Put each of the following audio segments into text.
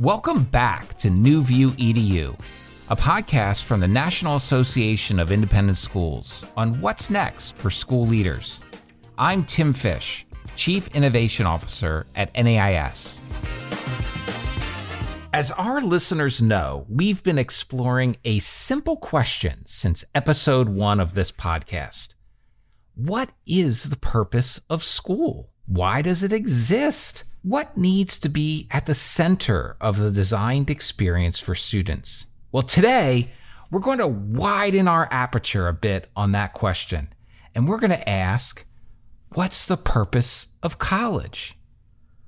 Welcome back to New View EDU, a podcast from the National Association of Independent Schools on what's next for school leaders. I'm Tim Fish, Chief Innovation Officer at NAIS. As our listeners know, we've been exploring a simple question since episode one of this podcast. What is the purpose of school? Why does it exist? What needs to be at the center of the designed experience for students? Well, today we're going to widen our aperture a bit on that question. And we're going to ask what's the purpose of college?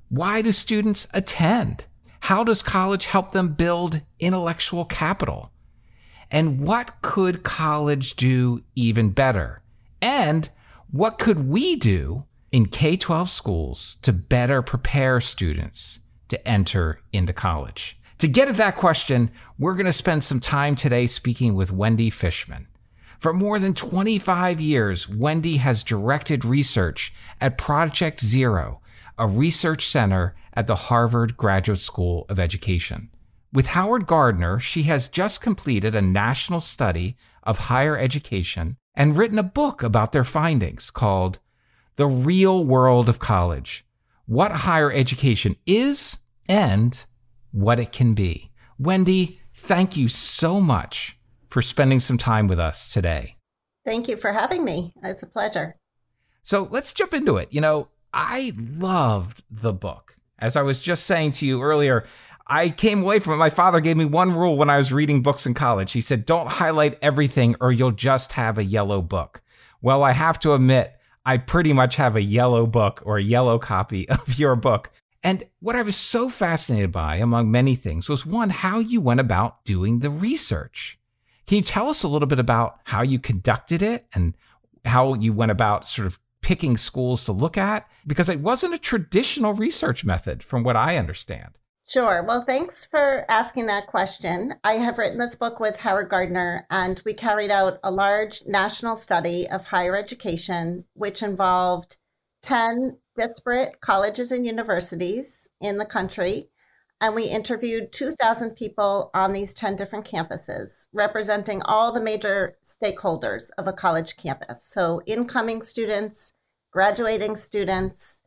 Why do students attend? How does college help them build intellectual capital? And what could college do even better? And what could we do in K 12 schools to better prepare students to enter into college? To get at that question, we're going to spend some time today speaking with Wendy Fishman. For more than 25 years, Wendy has directed research at Project Zero, a research center at the Harvard Graduate School of Education. With Howard Gardner, she has just completed a national study of higher education and written a book about their findings called The Real World of College What Higher Education Is and What It Can Be. Wendy, thank you so much for spending some time with us today. Thank you for having me. It's a pleasure. So let's jump into it. You know, I loved the book. As I was just saying to you earlier, I came away from it. My father gave me one rule when I was reading books in college. He said, Don't highlight everything or you'll just have a yellow book. Well, I have to admit, I pretty much have a yellow book or a yellow copy of your book. And what I was so fascinated by, among many things, was one, how you went about doing the research. Can you tell us a little bit about how you conducted it and how you went about sort of picking schools to look at? Because it wasn't a traditional research method, from what I understand. Sure. Well, thanks for asking that question. I have written this book with Howard Gardner, and we carried out a large national study of higher education, which involved 10 disparate colleges and universities in the country. And we interviewed 2,000 people on these 10 different campuses, representing all the major stakeholders of a college campus. So, incoming students, graduating students,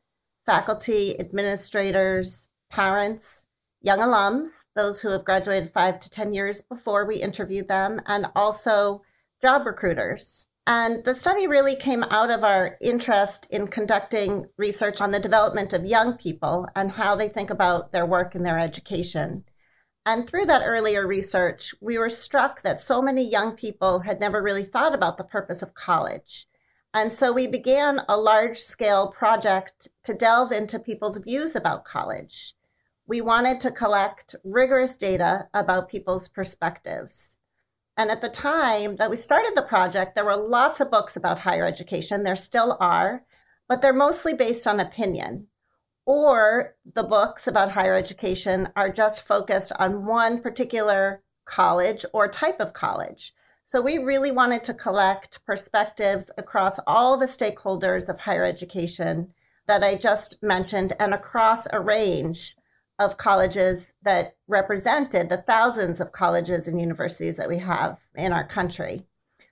faculty, administrators, parents, young alums, those who have graduated five to 10 years before we interviewed them, and also job recruiters. And the study really came out of our interest in conducting research on the development of young people and how they think about their work and their education. And through that earlier research, we were struck that so many young people had never really thought about the purpose of college. And so we began a large scale project to delve into people's views about college we wanted to collect rigorous data about people's perspectives. And at the time that we started the project, there were lots of books about higher education. There still are, but they're mostly based on opinion. Or the books about higher education are just focused on one particular college or type of college. So we really wanted to collect perspectives across all the stakeholders of higher education that I just mentioned and across a range of colleges that represented the thousands of colleges and universities that we have in our country.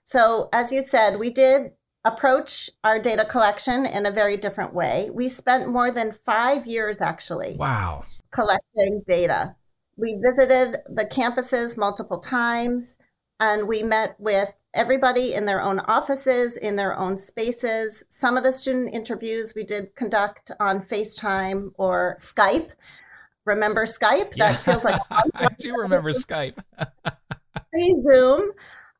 So, as you said, we did approach our data collection in a very different way. We spent more than five years actually. Wow. Collecting data. We visited the campuses multiple times and we met with everybody in their own offices, in their own spaces. Some of the student interviews we did conduct on FaceTime or Skype remember Skype? That feels like I do remember Skype. We Zoom.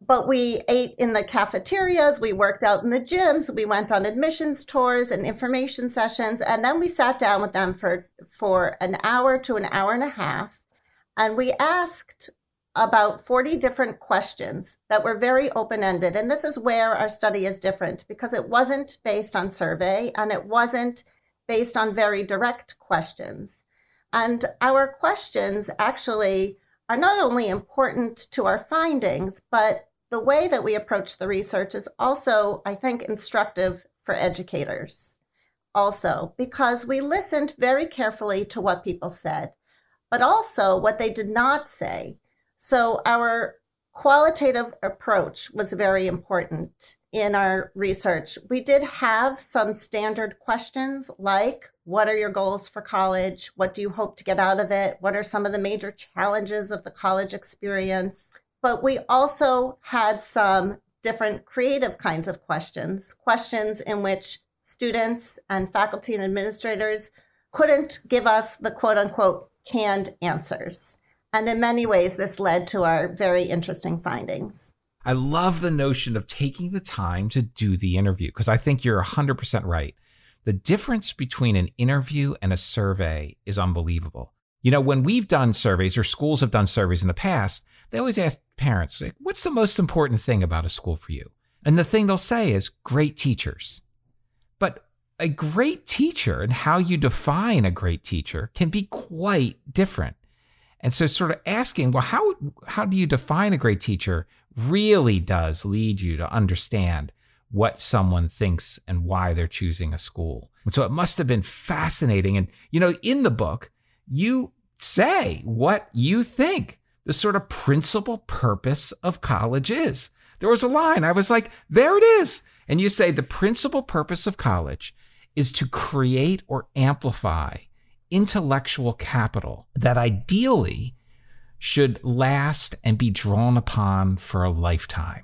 But we ate in the cafeterias, we worked out in the gyms, we went on admissions tours and information sessions, and then we sat down with them for for an hour to an hour and a half, and we asked about 40 different questions that were very open ended. And this is where our study is different because it wasn't based on survey and it wasn't based on very direct questions. And our questions actually are not only important to our findings, but the way that we approach the research is also, I think, instructive for educators. Also, because we listened very carefully to what people said. but also what they did not say. So our qualitative approach was very important in our research. We did have some standard questions like what are your goals for college? What do you hope to get out of it? What are some of the major challenges of the college experience? But we also had some different creative kinds of questions, questions in which students and faculty and administrators couldn't give us the quote unquote canned answers. And in many ways, this led to our very interesting findings. I love the notion of taking the time to do the interview because I think you're 100% right. The difference between an interview and a survey is unbelievable. You know, when we've done surveys or schools have done surveys in the past, they always ask parents, like, what's the most important thing about a school for you? And the thing they'll say is great teachers. But a great teacher and how you define a great teacher can be quite different. And so sort of asking, well, how how do you define a great teacher really does lead you to understand what someone thinks and why they're choosing a school. And so it must have been fascinating. And you know, in the book, you say what you think the sort of principal purpose of college is. There was a line, I was like, there it is. And you say the principal purpose of college is to create or amplify intellectual capital that ideally should last and be drawn upon for a lifetime.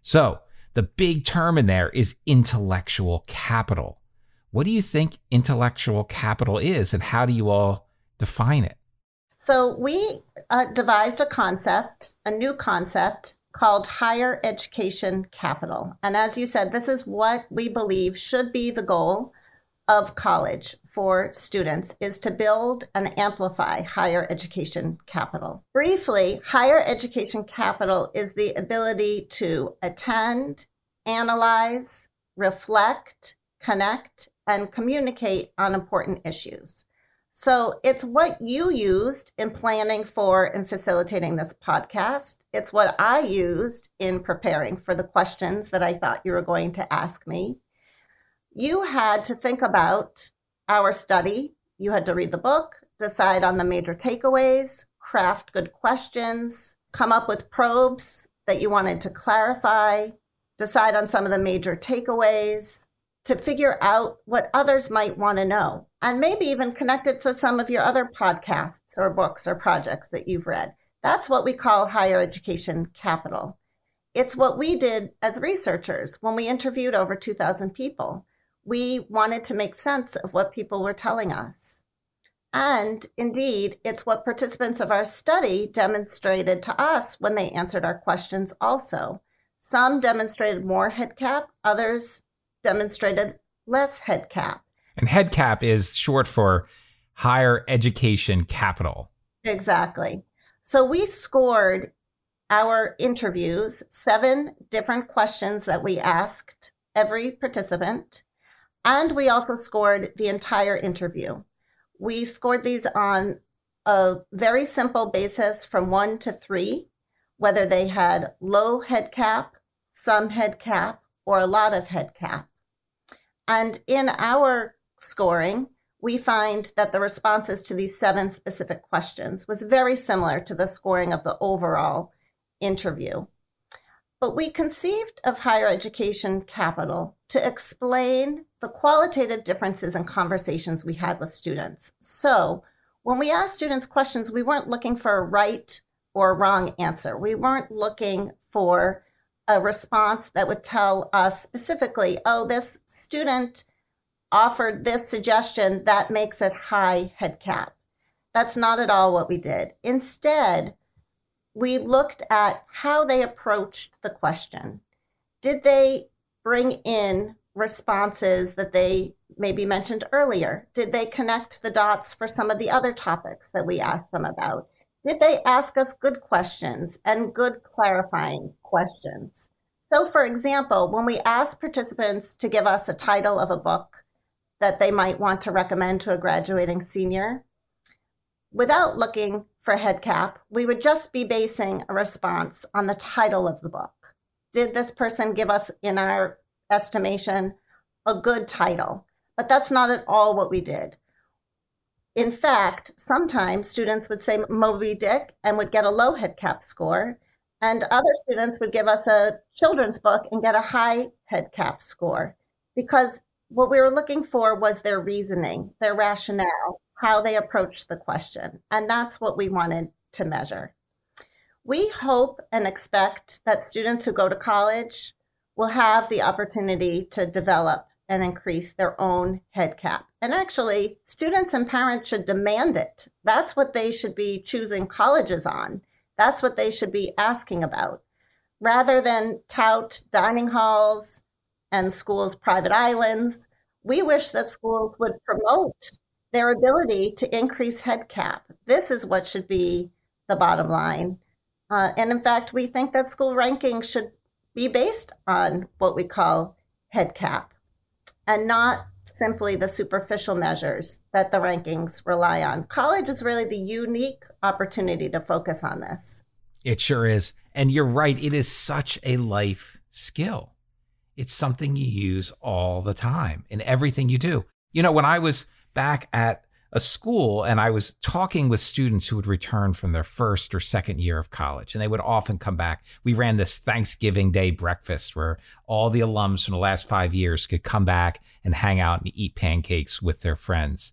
So, the big term in there is intellectual capital. What do you think intellectual capital is, and how do you all define it? So, we uh, devised a concept, a new concept called higher education capital. And as you said, this is what we believe should be the goal of college for students is to build and amplify higher education capital. Briefly, higher education capital is the ability to attend, analyze, reflect, connect, and communicate on important issues. So it's what you used in planning for and facilitating this podcast. It's what I used in preparing for the questions that I thought you were going to ask me you had to think about our study. You had to read the book, decide on the major takeaways, craft good questions, come up with probes that you wanted to clarify, decide on some of the major takeaways, to figure out what others might want to know, and maybe even connect it to some of your other podcasts or books or projects that you've read. That's what we call higher education capital. It's what we did as researchers when we interviewed over 2,000 people we wanted to make sense of what people were telling us. And indeed, it's what participants of our study demonstrated to us when they answered our questions, also. Some demonstrated more head cap, others demonstrated less head cap. And head cap is short for higher education capital. Exactly. So we scored our interviews, seven different questions that we asked every participant. And we also scored the entire interview. We scored these on a very simple basis from one to three, whether they had low head cap, some head cap, or a lot of head cap. And in our scoring, we find that the responses to these seven specific questions was very similar to the scoring of the overall interview. But we conceived of higher education capital to explain the qualitative differences in conversations we had with students. So, when we asked students questions, we weren't looking for a right or wrong answer. We weren't looking for a response that would tell us specifically, oh, this student offered this suggestion that makes it high head cap. That's not at all what we did. Instead, we looked at how they approached the question. Did they bring in responses that they maybe mentioned earlier? Did they connect the dots for some of the other topics that we asked them about? Did they ask us good questions and good clarifying questions? So, for example, when we asked participants to give us a title of a book that they might want to recommend to a graduating senior, without looking for head cap, we would just be basing a response on the title of the book. Did this person give us, in our estimation, a good title? But that's not at all what we did. In fact, sometimes students would say Moby Dick and would get a low head cap score, and other students would give us a children's book and get a high head cap score because what we were looking for was their reasoning, their rationale, how they approached the question. And that's what we wanted to measure. We hope and expect that students who go to college will have the opportunity to develop and increase their own head cap. And actually, students and parents should demand it. That's what they should be choosing colleges on. That's what they should be asking about. Rather than tout dining halls and schools' private islands, we wish that schools would promote their ability to increase head cap. This is what should be the bottom line. Uh, and in fact, we think that school rankings should be based on what we call head cap and not simply the superficial measures that the rankings rely on. College is really the unique opportunity to focus on this. It sure is. And you're right, it is such a life skill. It's something you use all the time in everything you do. You know, when I was back at a school and I was talking with students who would return from their first or second year of college, and they would often come back. We ran this Thanksgiving Day breakfast where all the alums from the last five years could come back and hang out and eat pancakes with their friends.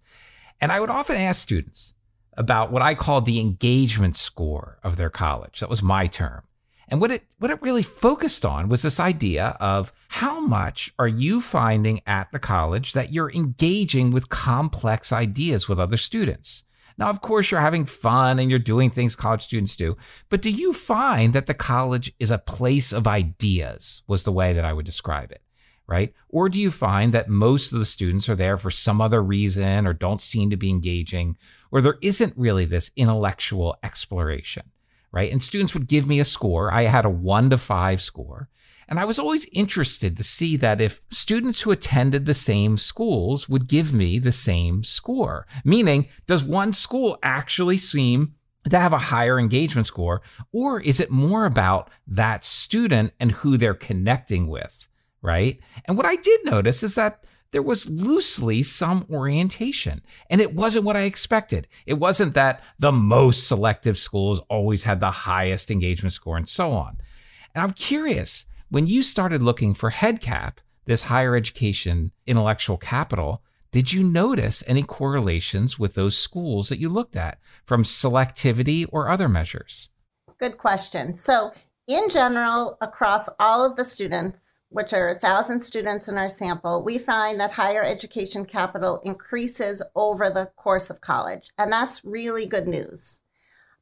And I would often ask students about what I called the engagement score of their college. That was my term. And what it what it really focused on was this idea of how much are you finding at the college that you're engaging with complex ideas with other students. Now, of course, you're having fun and you're doing things college students do, but do you find that the college is a place of ideas? Was the way that I would describe it, right? Or do you find that most of the students are there for some other reason or don't seem to be engaging, or there isn't really this intellectual exploration? Right? And students would give me a score. I had a one to five score. And I was always interested to see that if students who attended the same schools would give me the same score, meaning, does one school actually seem to have a higher engagement score, or is it more about that student and who they're connecting with, right? And what I did notice is that there was loosely some orientation. And it wasn't what I expected. It wasn't that the most selective schools always had the highest engagement score and so on. And I'm curious, when you started looking for HEADCAP, this higher education intellectual capital, did you notice any correlations with those schools that you looked at from selectivity or other measures? Good question. So, in general, across all of the students, which are 1,000 students in our sample, we find that higher education capital increases over the course of college. And that's really good news.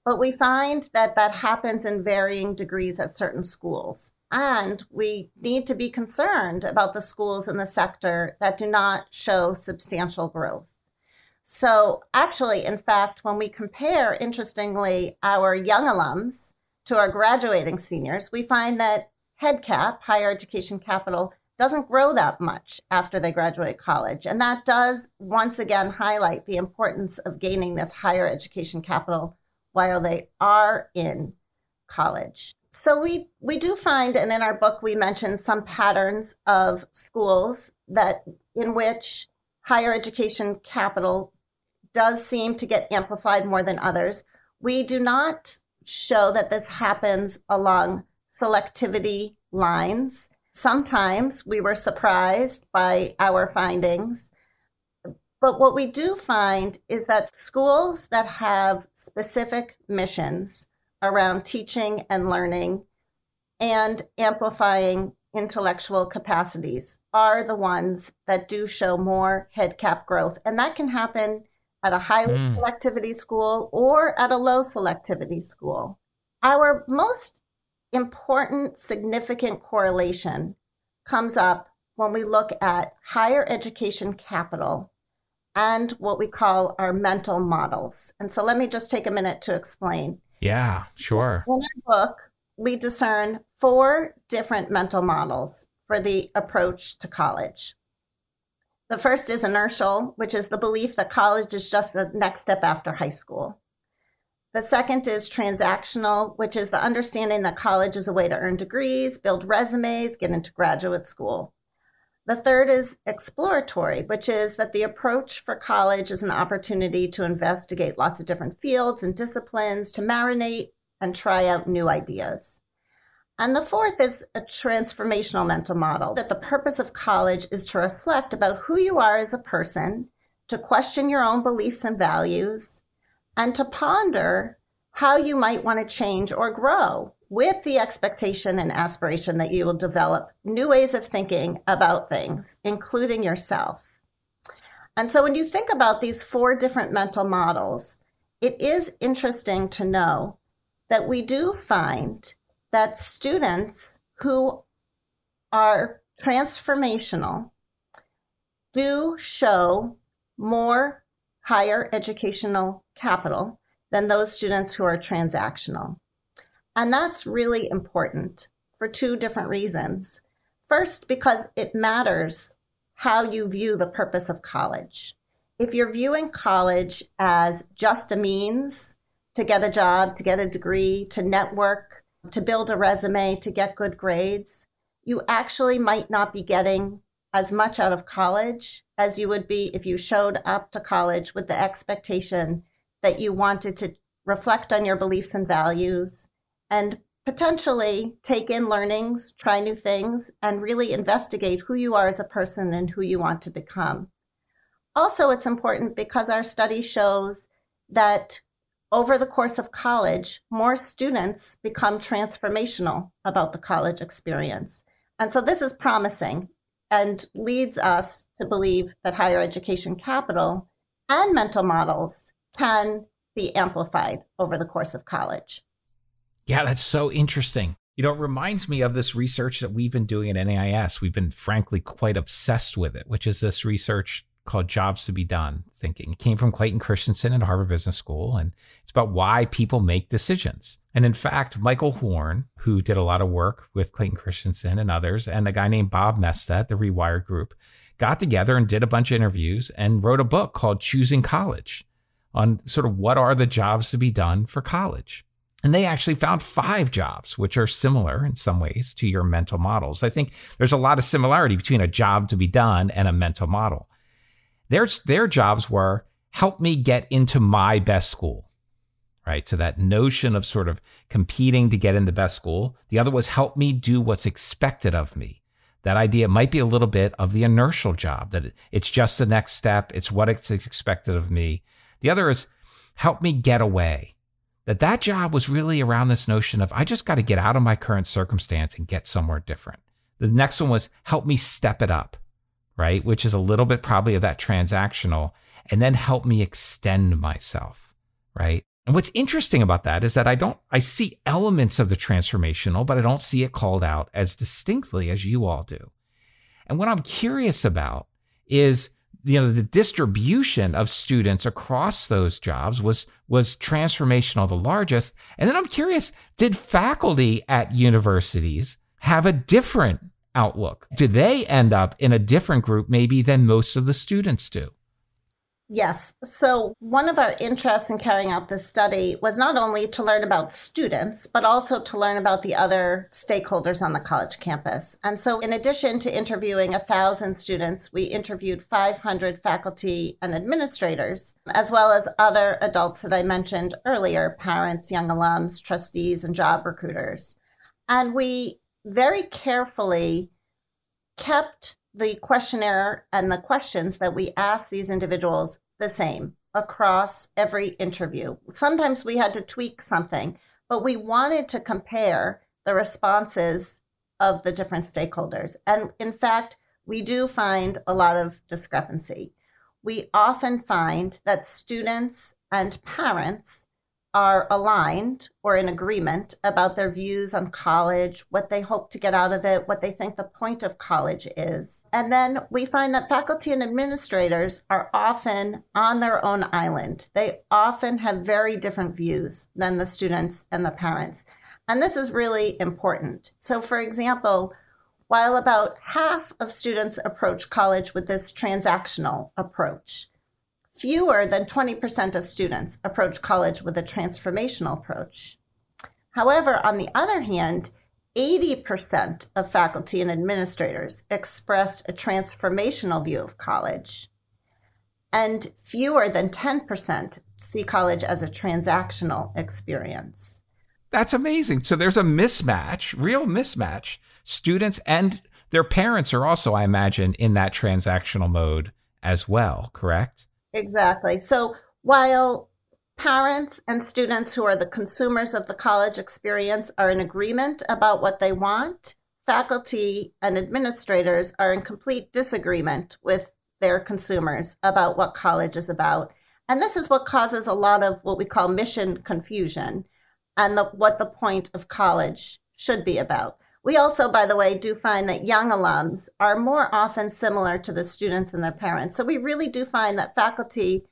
But we find that that happens in varying degrees at certain schools. And we need to be concerned about the schools in the sector that do not show substantial growth. So, actually, in fact, when we compare, interestingly, our young alums to our graduating seniors, we find that headcap, higher education capital, doesn't grow that much after they graduate college. And that does once again highlight the importance of gaining this higher education capital while they are in college. So we we do find and in our book we mention some patterns of schools that in which higher education capital does seem to get amplified more than others. We do not show that this happens along selectivity lines. Sometimes we were surprised by our findings. But what we do find is that schools that have specific missions around teaching and learning and amplifying intellectual capacities are the ones that do show more head cap growth. And that can happen at a high mm. selectivity school or at a low selectivity school. Our most important, significant correlation comes up when we look at higher education capital and what we call our mental models. And so let me just take a minute to explain. Yeah, sure. In our book, we discern four different mental models for the approach to college. The first is inertial, which is the belief that college is just the next step after high school. The second is transactional, which is the understanding that college is a way to earn degrees, build resumes, get into graduate school. The third is exploratory, which is that the approach for college is an opportunity to investigate lots of different fields and disciplines, to marinate and try out new ideas. And the fourth is a transformational mental model that the purpose of college is to reflect about who you are as a person, to question your own beliefs and values, and to ponder how you might want to change or grow with the expectation and aspiration that you will develop new ways of thinking about things, including yourself. And so when you think about these four different mental models, it is interesting to know that we do find that students who are transformational do show more higher educational capital than those students who are transactional. And that's really important for two different reasons. First, because it matters how you view the purpose of college. If you're viewing college as just a means to get a job, to get a degree, to network, to build a resume, to get good grades, you actually might not be getting as much out of college as you would be if you showed up to college with the expectation that you wanted to reflect on your beliefs and values and potentially take in learnings, try new things, and really investigate who you are as a person and who you want to become. Also, it's important because our study shows that over the course of college, more students become transformational about the college experience. And so this is promising and leads us to believe that higher education capital and mental models can be amplified over the course of college. Yeah, that's so interesting. You know, it reminds me of this research that we've been doing at NAIS. We've been frankly quite obsessed with it, which is this research called Jobs to Be Done thinking. It came from Clayton Christensen at Harvard Business School, and it's about why people make decisions. And in fact, Michael Horn, who did a lot of work with Clayton Christensen and others, and a guy named Bob Moesta at the Rewired Group, got together and did a bunch of interviews and wrote a book called Choosing College on sort of what are the jobs to be done for college. And they actually found five jobs, which are similar in some ways to your mental models. I think there's a lot of similarity between a job to be done and a mental model. Their, their jobs were help me get into my best school, right? So that notion of sort of competing to get in the best school. The other was help me do what's expected of me. That idea might be a little bit of the inertial job, that it's just the next step, it's what it's expected of me. The other is help me get away. That that job was really around this notion of I just got to get out of my current circumstance and get somewhere different. The next one was help me step it up right? Which is a little bit probably of that transactional, and then help me extend myself, right? And what's interesting about that is that I don't, I see elements of the transformational, but I don't see it called out as distinctly as you all do. And what I'm curious about is, you know, the distribution of students across those jobs was, was transformational the largest. And then I'm curious, did faculty at universities have a different outlook? Do they end up in a different group maybe than most of the students do? Yes. So, one of our interests in carrying out this study was not only to learn about students, but also to learn about the other stakeholders on the college campus. And so, in addition to interviewing 1,000 students, we interviewed 500 faculty and administrators, as well as other adults that I mentioned earlier parents, young alums, trustees, and job recruiters. And we very carefully kept the questionnaire and the questions that we asked these individuals the same across every interview. Sometimes we had to tweak something, but we wanted to compare the responses of the different stakeholders. And in fact, we do find a lot of discrepancy. We often find that students and parents are aligned or in agreement about their views on college, what they hope to get out of it, what they think the point of college is. And then we find that faculty and administrators are often on their own island. They often have very different views than the students and the parents. And this is really important. So, for example, while about half of students approach college with this transactional approach, fewer than 20% of students approach college with a transformational approach. However, on the other hand, 80% of faculty and administrators expressed a transformational view of college, and fewer than 10% see college as a transactional experience. That's amazing. So there's a mismatch, real mismatch. Students and their parents are also, I imagine, in that transactional mode as well, correct? Exactly. So while parents and students who are the consumers of the college experience are in agreement about what they want, faculty and administrators are in complete disagreement with their consumers about what college is about. And this is what causes a lot of what we call mission confusion and the, what the point of college should be about. We also, by the way, do find that young alums are more often similar to the students and their parents. So we really do find that faculty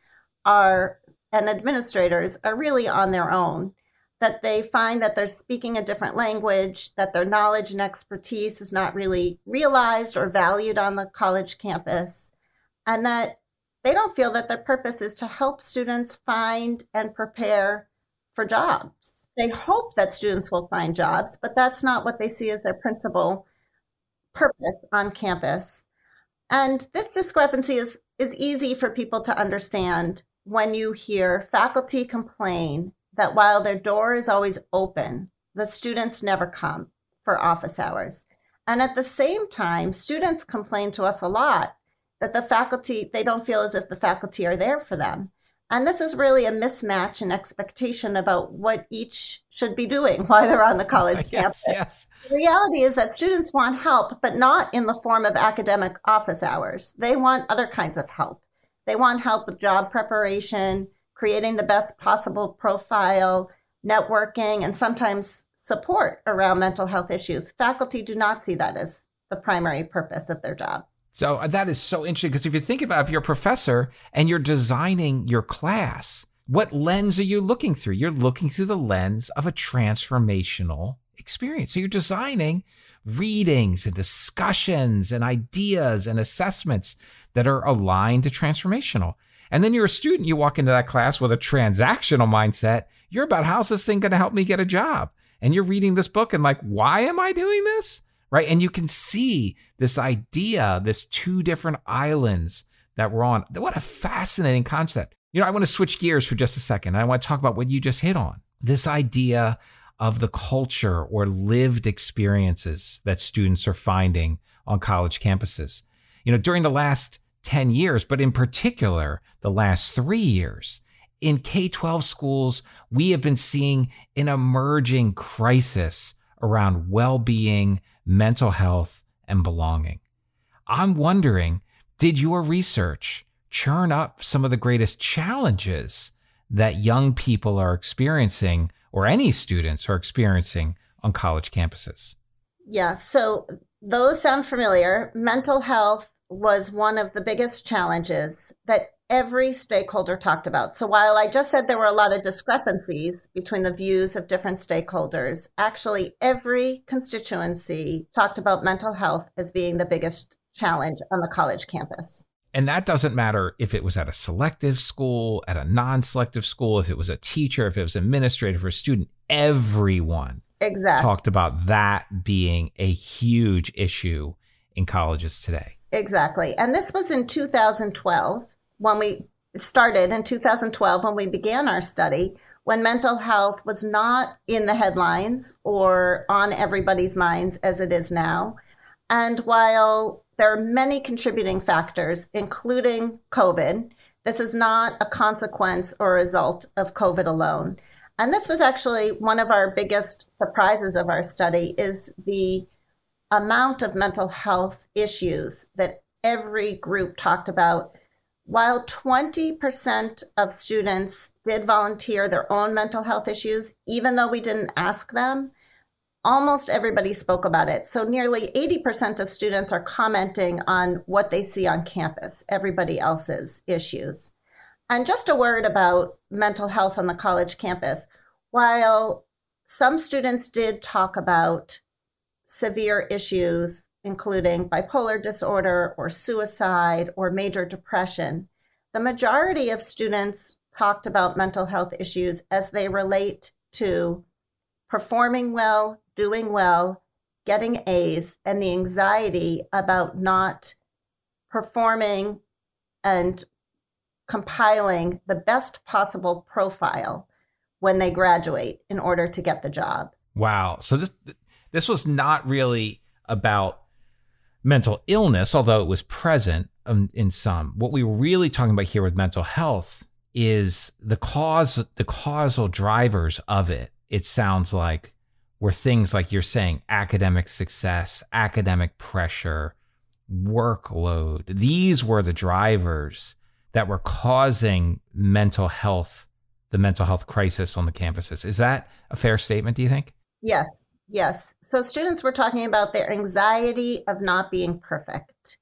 are and administrators are really on their own, that they find that they're speaking a different language, that their knowledge and expertise is not really realized or valued on the college campus, and that they don't feel that their purpose is to help students find and prepare for jobs. They hope that students will find jobs, but that's not what they see as their principal purpose on campus. And this discrepancy is, is easy for people to understand when you hear faculty complain that while their door is always open, the students never come for office hours. And at the same time, students complain to us a lot that the faculty, they don't feel as if the faculty are there for them. And this is really a mismatch in expectation about what each should be doing while they're on the college yes, campus. Yes. The reality is that students want help, but not in the form of academic office hours. They want other kinds of help. They want help with job preparation, creating the best possible profile, networking, and sometimes support around mental health issues. Faculty do not see that as the primary purpose of their job. So uh, that is so interesting because if you think about if you're a professor and you're designing your class, what lens are you looking through? You're looking through the lens of a transformational experience. So you're designing readings and discussions and ideas and assessments that are aligned to transformational. And then you're a student, you walk into that class with a transactional mindset. You're about how's this thing going to help me get a job? And you're reading this book and like, why am I doing this? Right. And you can see this idea, this two different islands that we're on. What a fascinating concept. You know, I want to switch gears for just a second. I want to talk about what you just hit on this idea of the culture or lived experiences that students are finding on college campuses. You know, during the last 10 years, but in particular, the last three years, in K 12 schools, we have been seeing an emerging crisis around well being, mental health, and belonging. I'm wondering did your research churn up some of the greatest challenges that young people are experiencing or any students are experiencing on college campuses? Yeah, so those sound familiar. Mental health was one of the biggest challenges that every stakeholder talked about. So while I just said there were a lot of discrepancies between the views of different stakeholders, actually every constituency talked about mental health as being the biggest challenge on the college campus. And that doesn't matter if it was at a selective school, at a non selective school, if it was a teacher, if it was administrative or a student, everyone exactly. talked about that being a huge issue in colleges today. Exactly. And this was in 2012 when we started in 2012 when we began our study when mental health was not in the headlines or on everybody's minds as it is now. And while there are many contributing factors, including COVID. This is not a consequence or result of COVID alone. And this was actually one of our biggest surprises of our study is the amount of mental health issues that every group talked about. While 20% of students did volunteer their own mental health issues, even though we didn't ask them, almost everybody spoke about it. So nearly 80% of students are commenting on what they see on campus, everybody else's issues. And just a word about mental health on the college campus. While some students did talk about severe issues, including bipolar disorder or suicide or major depression, the majority of students talked about mental health issues as they relate to performing well, doing well, getting A's and the anxiety about not performing and compiling the best possible profile when they graduate in order to get the job. Wow. So this this was not really about mental illness, although it was present um, in some. What we were really talking about here with mental health is the cause, the causal drivers of it. It sounds like were things like you're saying academic success, academic pressure, workload. These were the drivers that were causing mental health, the mental health crisis on the campuses. Is that a fair statement, do you think? Yes, yes. So students were talking about their anxiety of not being perfect,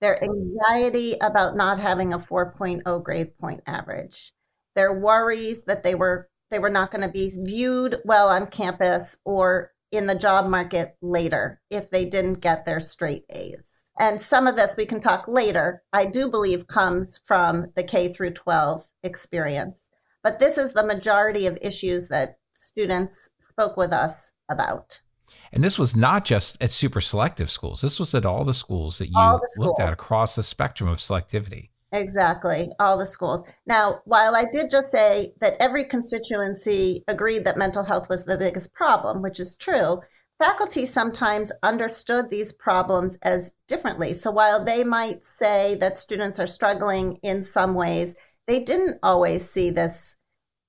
their anxiety about not having a 4.0 grade point average, their worries that they were they were not going to be viewed well on campus or in the job market later if they didn't get their straight A's. And some of this we can talk later, I do believe comes from the K through 12 experience. But this is the majority of issues that students spoke with us about. And this was not just at super selective schools. This was at all the schools that you looked at across the spectrum of selectivity. Exactly, all the schools. Now, while I did just say that every constituency agreed that mental health was the biggest problem, which is true, faculty sometimes understood these problems as differently. So while they might say that students are struggling in some ways, they didn't always see this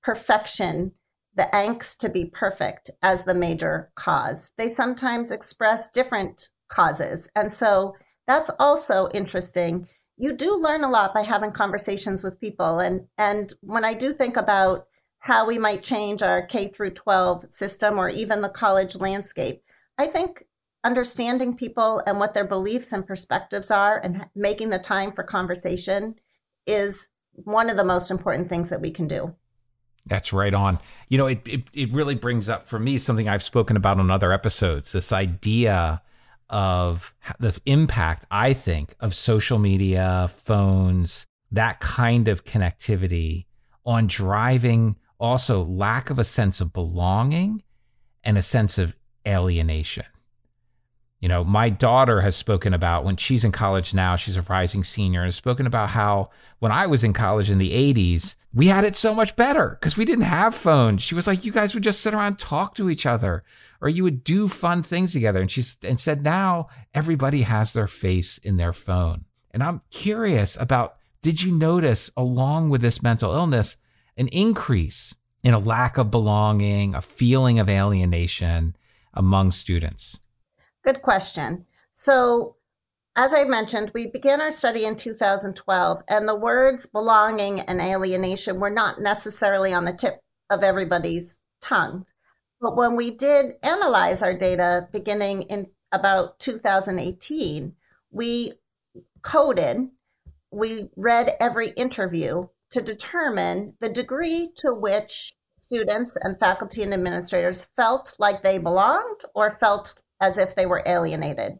perfection, the angst to be perfect, as the major cause. They sometimes express different causes. And so that's also interesting you do learn a lot by having conversations with people and and when i do think about how we might change our k through 12 system or even the college landscape i think understanding people and what their beliefs and perspectives are and making the time for conversation is one of the most important things that we can do that's right on. You know, it, it, it really brings up for me something I've spoken about on other episodes this idea of the impact, I think, of social media, phones, that kind of connectivity on driving also lack of a sense of belonging and a sense of alienation. You know, my daughter has spoken about when she's in college now, she's a rising senior, and has spoken about how when I was in college in the 80s, we had it so much better because we didn't have phones. She was like, you guys would just sit around talk to each other or you would do fun things together. And she and said, now everybody has their face in their phone. And I'm curious about did you notice, along with this mental illness, an increase in a lack of belonging, a feeling of alienation among students? Good question. So, as I mentioned, we began our study in 2012, and the words belonging and alienation were not necessarily on the tip of everybody's tongue. But when we did analyze our data beginning in about 2018, we coded, we read every interview to determine the degree to which students and faculty and administrators felt like they belonged or felt as if they were alienated.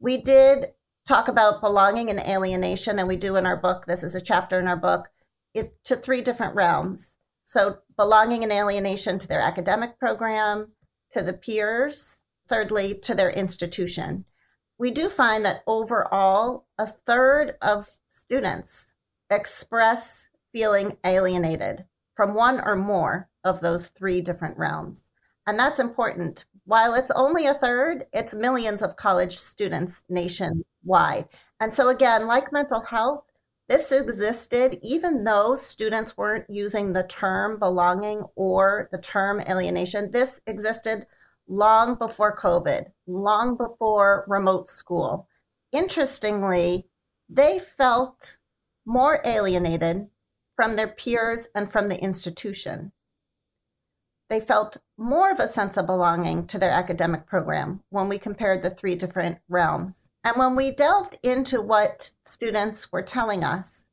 We did talk about belonging and alienation, and we do in our book, this is a chapter in our book, it, to three different realms. So, belonging and alienation to their academic program, to the peers, thirdly, to their institution. We do find that overall, a third of students express feeling alienated from one or more of those three different realms. And that's important. While it's only a third, it's millions of college students nationwide. And so, again, like mental health, this existed even though students weren't using the term belonging or the term alienation. This existed long before COVID, long before remote school. Interestingly, they felt more alienated from their peers and from the institution they felt more of a sense of belonging to their academic program when we compared the three different realms. And when we delved into what students were telling us,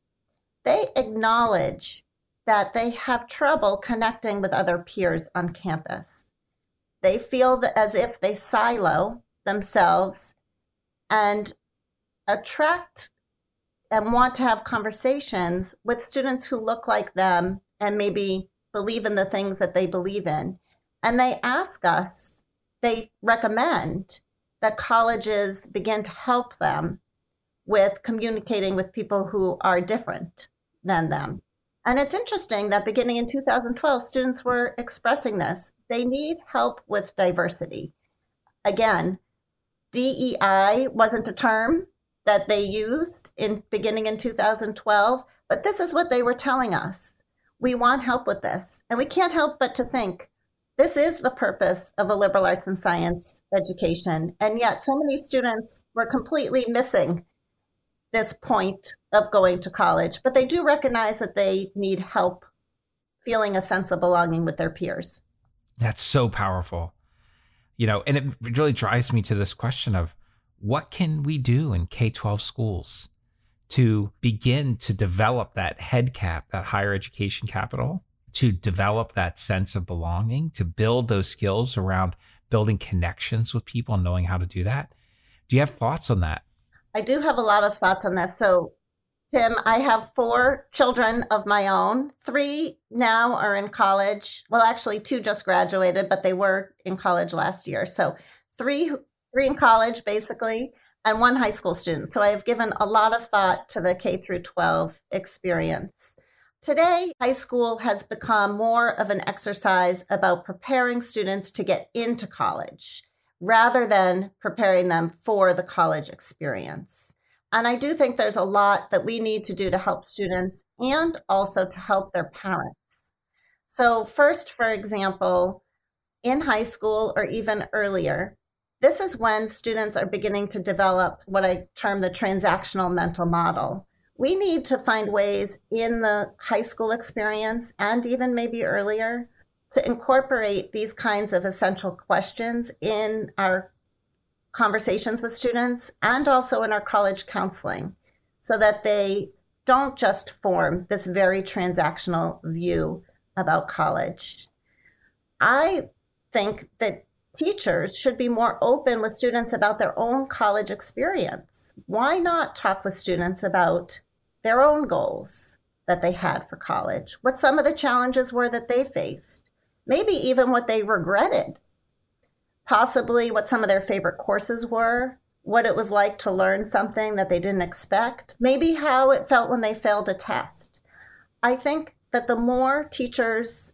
they acknowledge that they have trouble connecting with other peers on campus. They feel as if they silo themselves and attract and want to have conversations with students who look like them and maybe believe in the things that they believe in. And they ask us, they recommend that colleges begin to help them with communicating with people who are different than them. And it's interesting that beginning in 2012, students were expressing this. They need help with diversity. Again, DEI wasn't a term that they used in beginning in 2012, but this is what they were telling us. We want help with this. And we can't help but to think this is the purpose of a liberal arts and science education. And yet, so many students were completely missing this point of going to college, but they do recognize that they need help feeling a sense of belonging with their peers. That's so powerful. You know, and it really drives me to this question of what can we do in K 12 schools to begin to develop that HEDCAP, that higher education capital, to develop that sense of belonging, to build those skills around building connections with people and knowing how to do that? Do you have thoughts on that? I do have a lot of thoughts on this. So, Tim, I have four children of my own. Three now are in college. Well, actually, two just graduated, but they were in college last year. So, three three in college basically, and one high school student. So I have given a lot of thought to the K through 12 experience. Today, high school has become more of an exercise about preparing students to get into college rather than preparing them for the college experience. And I do think there's a lot that we need to do to help students and also to help their parents. So, first, for example, in high school or even earlier, this is when students are beginning to develop what I term the transactional mental model. We need to find ways in the high school experience and even maybe earlier to incorporate these kinds of essential questions in our conversations with students and also in our college counseling so that they don't just form this very transactional view about college. I think that teachers should be more open with students about their own college experience. Why not talk with students about their own goals that they had for college, what some of the challenges were that they faced, maybe even what they regretted, possibly what some of their favorite courses were, what it was like to learn something that they didn't expect, maybe how it felt when they failed a test. I think that the more teachers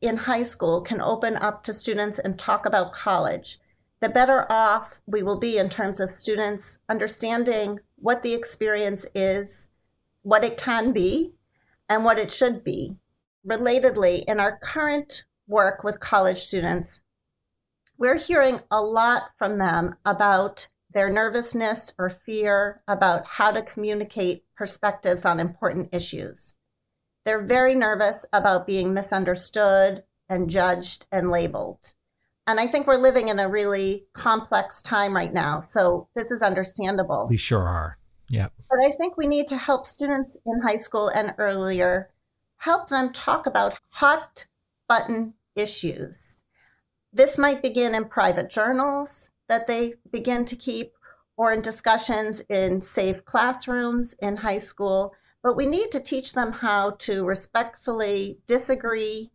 in high school can open up to students and talk about college, the better off we will be in terms of students understanding what the experience is, what it can be, and what it should be. Relatedly, in our current work with college students, we're hearing a lot from them about their nervousness or fear about how to communicate perspectives on important issues. They're very nervous about being misunderstood and judged and labeled. And I think we're living in a really complex time right now. So this is understandable. We sure are. Yeah. But I think we need to help students in high school and earlier help them talk about hot button issues. This might begin in private journals that they begin to keep or in discussions in safe classrooms in high school but we need to teach them how to respectfully disagree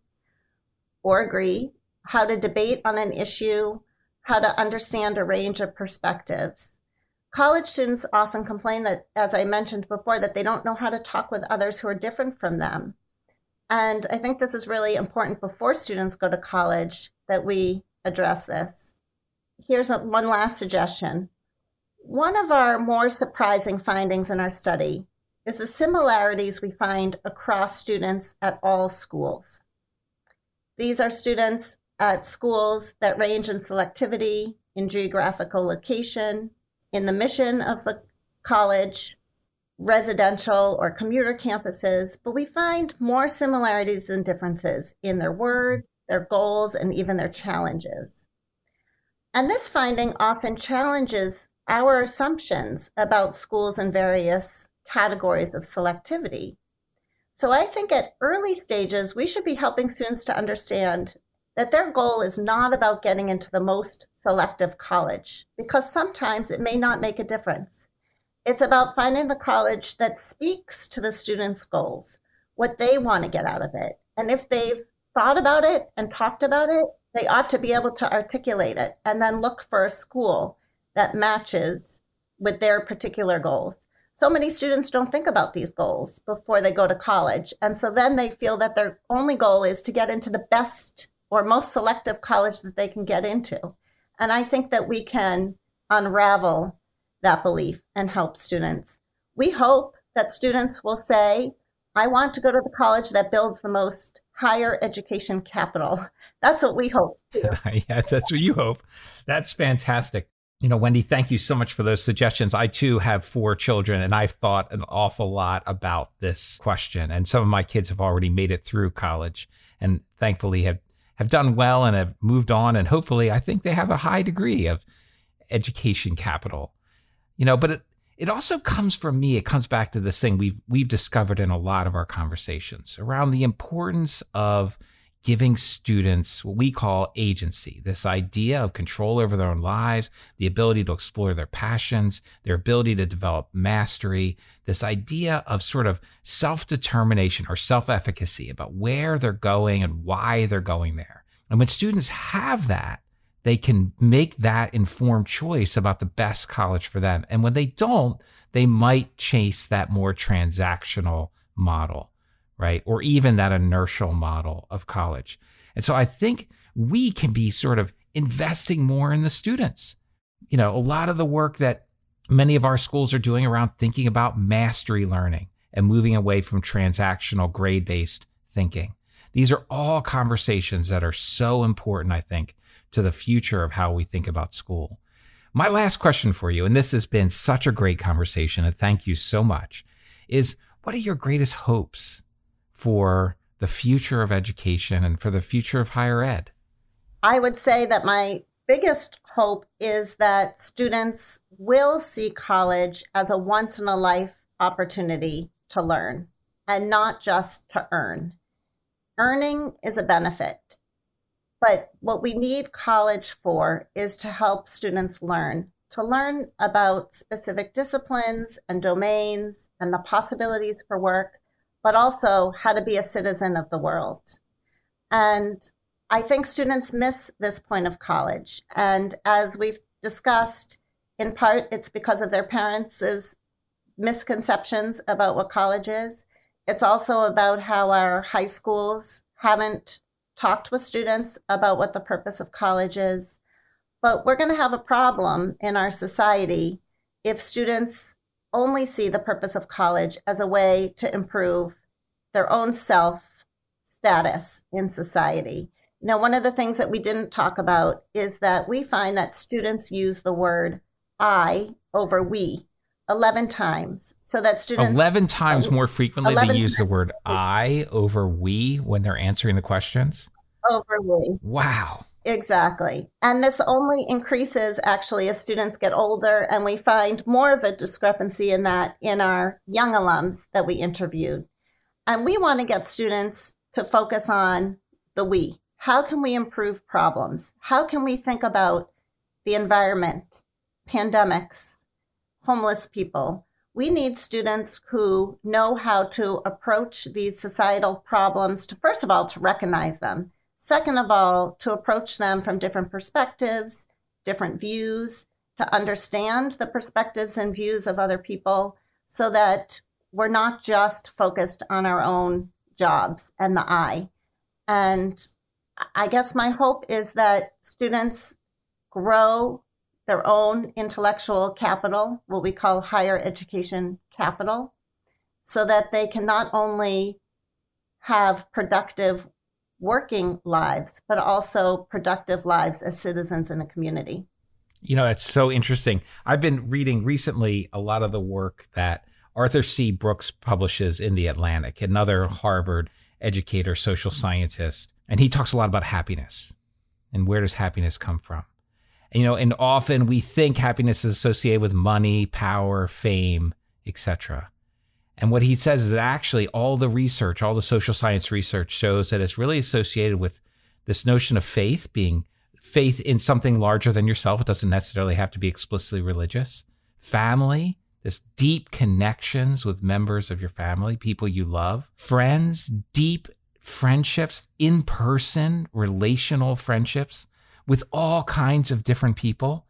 or agree, how to debate on an issue, how to understand a range of perspectives. College students often complain that, as I mentioned before, that they don't know how to talk with others who are different from them. And I think this is really important before students go to college that we address this. Here's a, one last suggestion. One of our more surprising findings in our study is the similarities we find across students at all schools. These are students at schools that range in selectivity, in geographical location, in the mission of the college, residential or commuter campuses, but we find more similarities than differences in their words, their goals, and even their challenges. And this finding often challenges our assumptions about schools in various categories of selectivity. So I think at early stages, we should be helping students to understand that their goal is not about getting into the most selective college, because sometimes it may not make a difference. It's about finding the college that speaks to the student's goals, what they want to get out of it. And if they've thought about it and talked about it, they ought to be able to articulate it and then look for a school that matches with their particular goals. So many students don't think about these goals before they go to college. And so then they feel that their only goal is to get into the best or most selective college that they can get into. And I think that we can unravel that belief and help students. We hope that students will say, I want to go to the college that builds the most higher education capital. That's what we hope. yeah, that's what you hope. That's fantastic. You know, Wendy, thank you so much for those suggestions. I too have four children and I've thought an awful lot about this question. And some of my kids have already made it through college and thankfully have, have done well and have moved on. And hopefully, I think they have a high degree of education capital. You know, but it, it also comes from me it comes back to this thing we've we've discovered in a lot of our conversations around the importance of giving students what we call agency this idea of control over their own lives the ability to explore their passions their ability to develop mastery this idea of sort of self-determination or self-efficacy about where they're going and why they're going there and when students have that they can make that informed choice about the best college for them. And when they don't, they might chase that more transactional model, right? Or even that inertial model of college. And so I think we can be sort of investing more in the students. You know, a lot of the work that many of our schools are doing around thinking about mastery learning and moving away from transactional grade based thinking. These are all conversations that are so important, I think, to the future of how we think about school. My last question for you, and this has been such a great conversation, and thank you so much, is what are your greatest hopes for the future of education and for the future of higher ed? I would say that my biggest hope is that students will see college as a once in a life opportunity to learn and not just to earn. Earning is a benefit. But what we need college for is to help students learn, to learn about specific disciplines and domains and the possibilities for work, but also how to be a citizen of the world. And I think students miss this point of college. And as we've discussed, in part, it's because of their parents' misconceptions about what college is. It's also about how our high schools haven't talked with students about what the purpose of college is. But we're going to have a problem in our society if students only see the purpose of college as a way to improve their own self status in society. Now, one of the things that we didn't talk about is that we find that students use the word I over we 11 times. So that students 11 times oh, more frequently they use the word I over we when they're answering the questions. Over we. Wow. Exactly. And this only increases actually as students get older and we find more of a discrepancy in that in our young alums that we interviewed. And we want to get students to focus on the we. How can we improve problems? How can we think about the environment, pandemics, homeless people. We need students who know how to approach these societal problems to, first of all, to recognize them. Second of all, to approach them from different perspectives, different views, to understand the perspectives and views of other people so that we're not just focused on our own jobs and the I. And I guess my hope is that students grow their own intellectual capital, what we call higher education capital, so that they can not only have productive working lives, but also productive lives as citizens in a community. You know, it's so interesting. I've been reading recently a lot of the work that Arthur C. Brooks publishes in The Atlantic, another Harvard educator, social scientist. And he talks a lot about happiness and where does happiness come from? you know, and often we think happiness is associated with money, power, fame, etc. And what he says is that actually all the research, all the social science research shows that it's really associated with this notion of faith being faith in something larger than yourself. It doesn't necessarily have to be explicitly religious. Family, this deep connections with members of your family, people you love, friends, deep friendships, in person, relational friendships with all kinds of different people.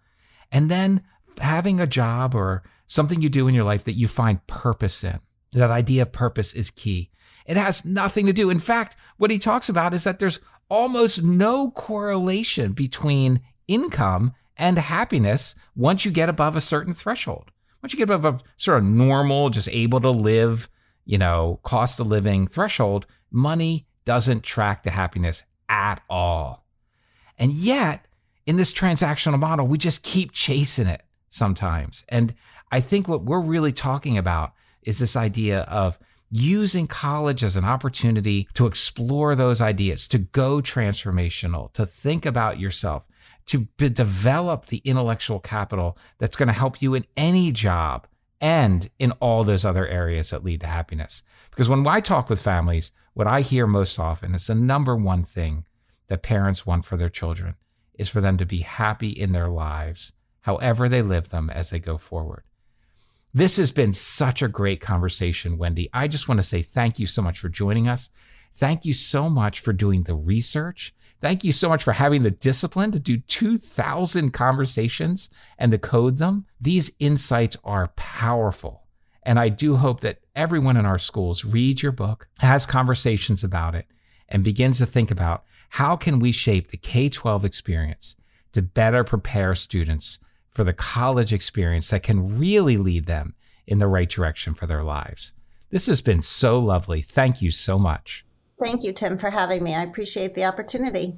And then having a job or something you do in your life that you find purpose in. That idea of purpose is key. It has nothing to do. In fact, what he talks about is that there's almost no correlation between income and happiness once you get above a certain threshold. Once you get above a sort of normal, just able to live, you know, cost of living threshold, money doesn't track to happiness at all. And yet, in this transactional model, we just keep chasing it sometimes. And I think what we're really talking about is this idea of using college as an opportunity to explore those ideas, to go transformational, to think about yourself, to develop the intellectual capital that's going to help you in any job and in all those other areas that lead to happiness. Because when I talk with families, what I hear most often is the number one thing that parents want for their children is for them to be happy in their lives, however they live them as they go forward. This has been such a great conversation, Wendy. I just want to say thank you so much for joining us. Thank you so much for doing the research. Thank you so much for having the discipline to do 2,000 conversations and to code them. These insights are powerful. And I do hope that everyone in our schools reads your book, has conversations about it, and begins to think about how can we shape the K-12 experience to better prepare students for the college experience that can really lead them in the right direction for their lives. This has been so lovely. Thank you so much. Thank you, Tim, for having me. I appreciate the opportunity.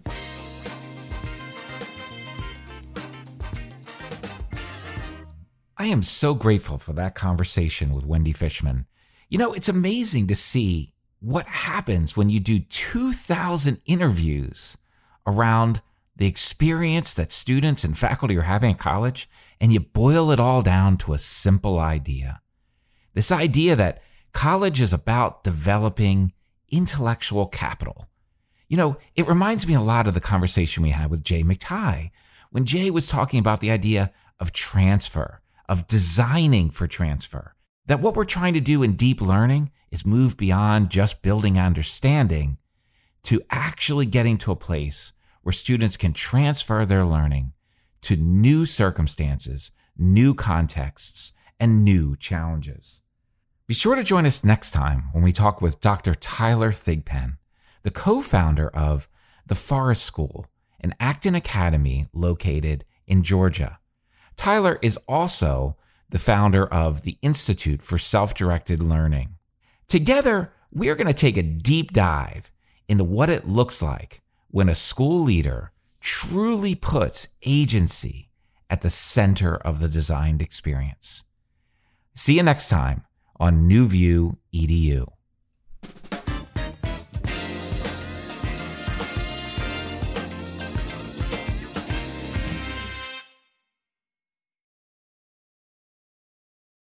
I am so grateful for that conversation with Wendy Fishman. You know, it's amazing to see what happens when you do 2,000 interviews around the experience that students and faculty are having at college, and you boil it all down to a simple idea. This idea that college is about developing intellectual capital. You know, it reminds me a lot of the conversation we had with Jay McTighe when Jay was talking about the idea of transfer, of designing for transfer. That what we're trying to do in deep learning is move beyond just building understanding to actually getting to a place where students can transfer their learning to new circumstances, new contexts, and new challenges. Be sure to join us next time when we talk with Dr. Tyler Thigpen, the co-founder of the Forest School, an Acton Academy located in Georgia. Tyler is also the founder of the Institute for Self-Directed Learning. Together, we are going to take a deep dive into what it looks like when a school leader truly puts agency at the center of the designed experience. See you next time on New View EDU.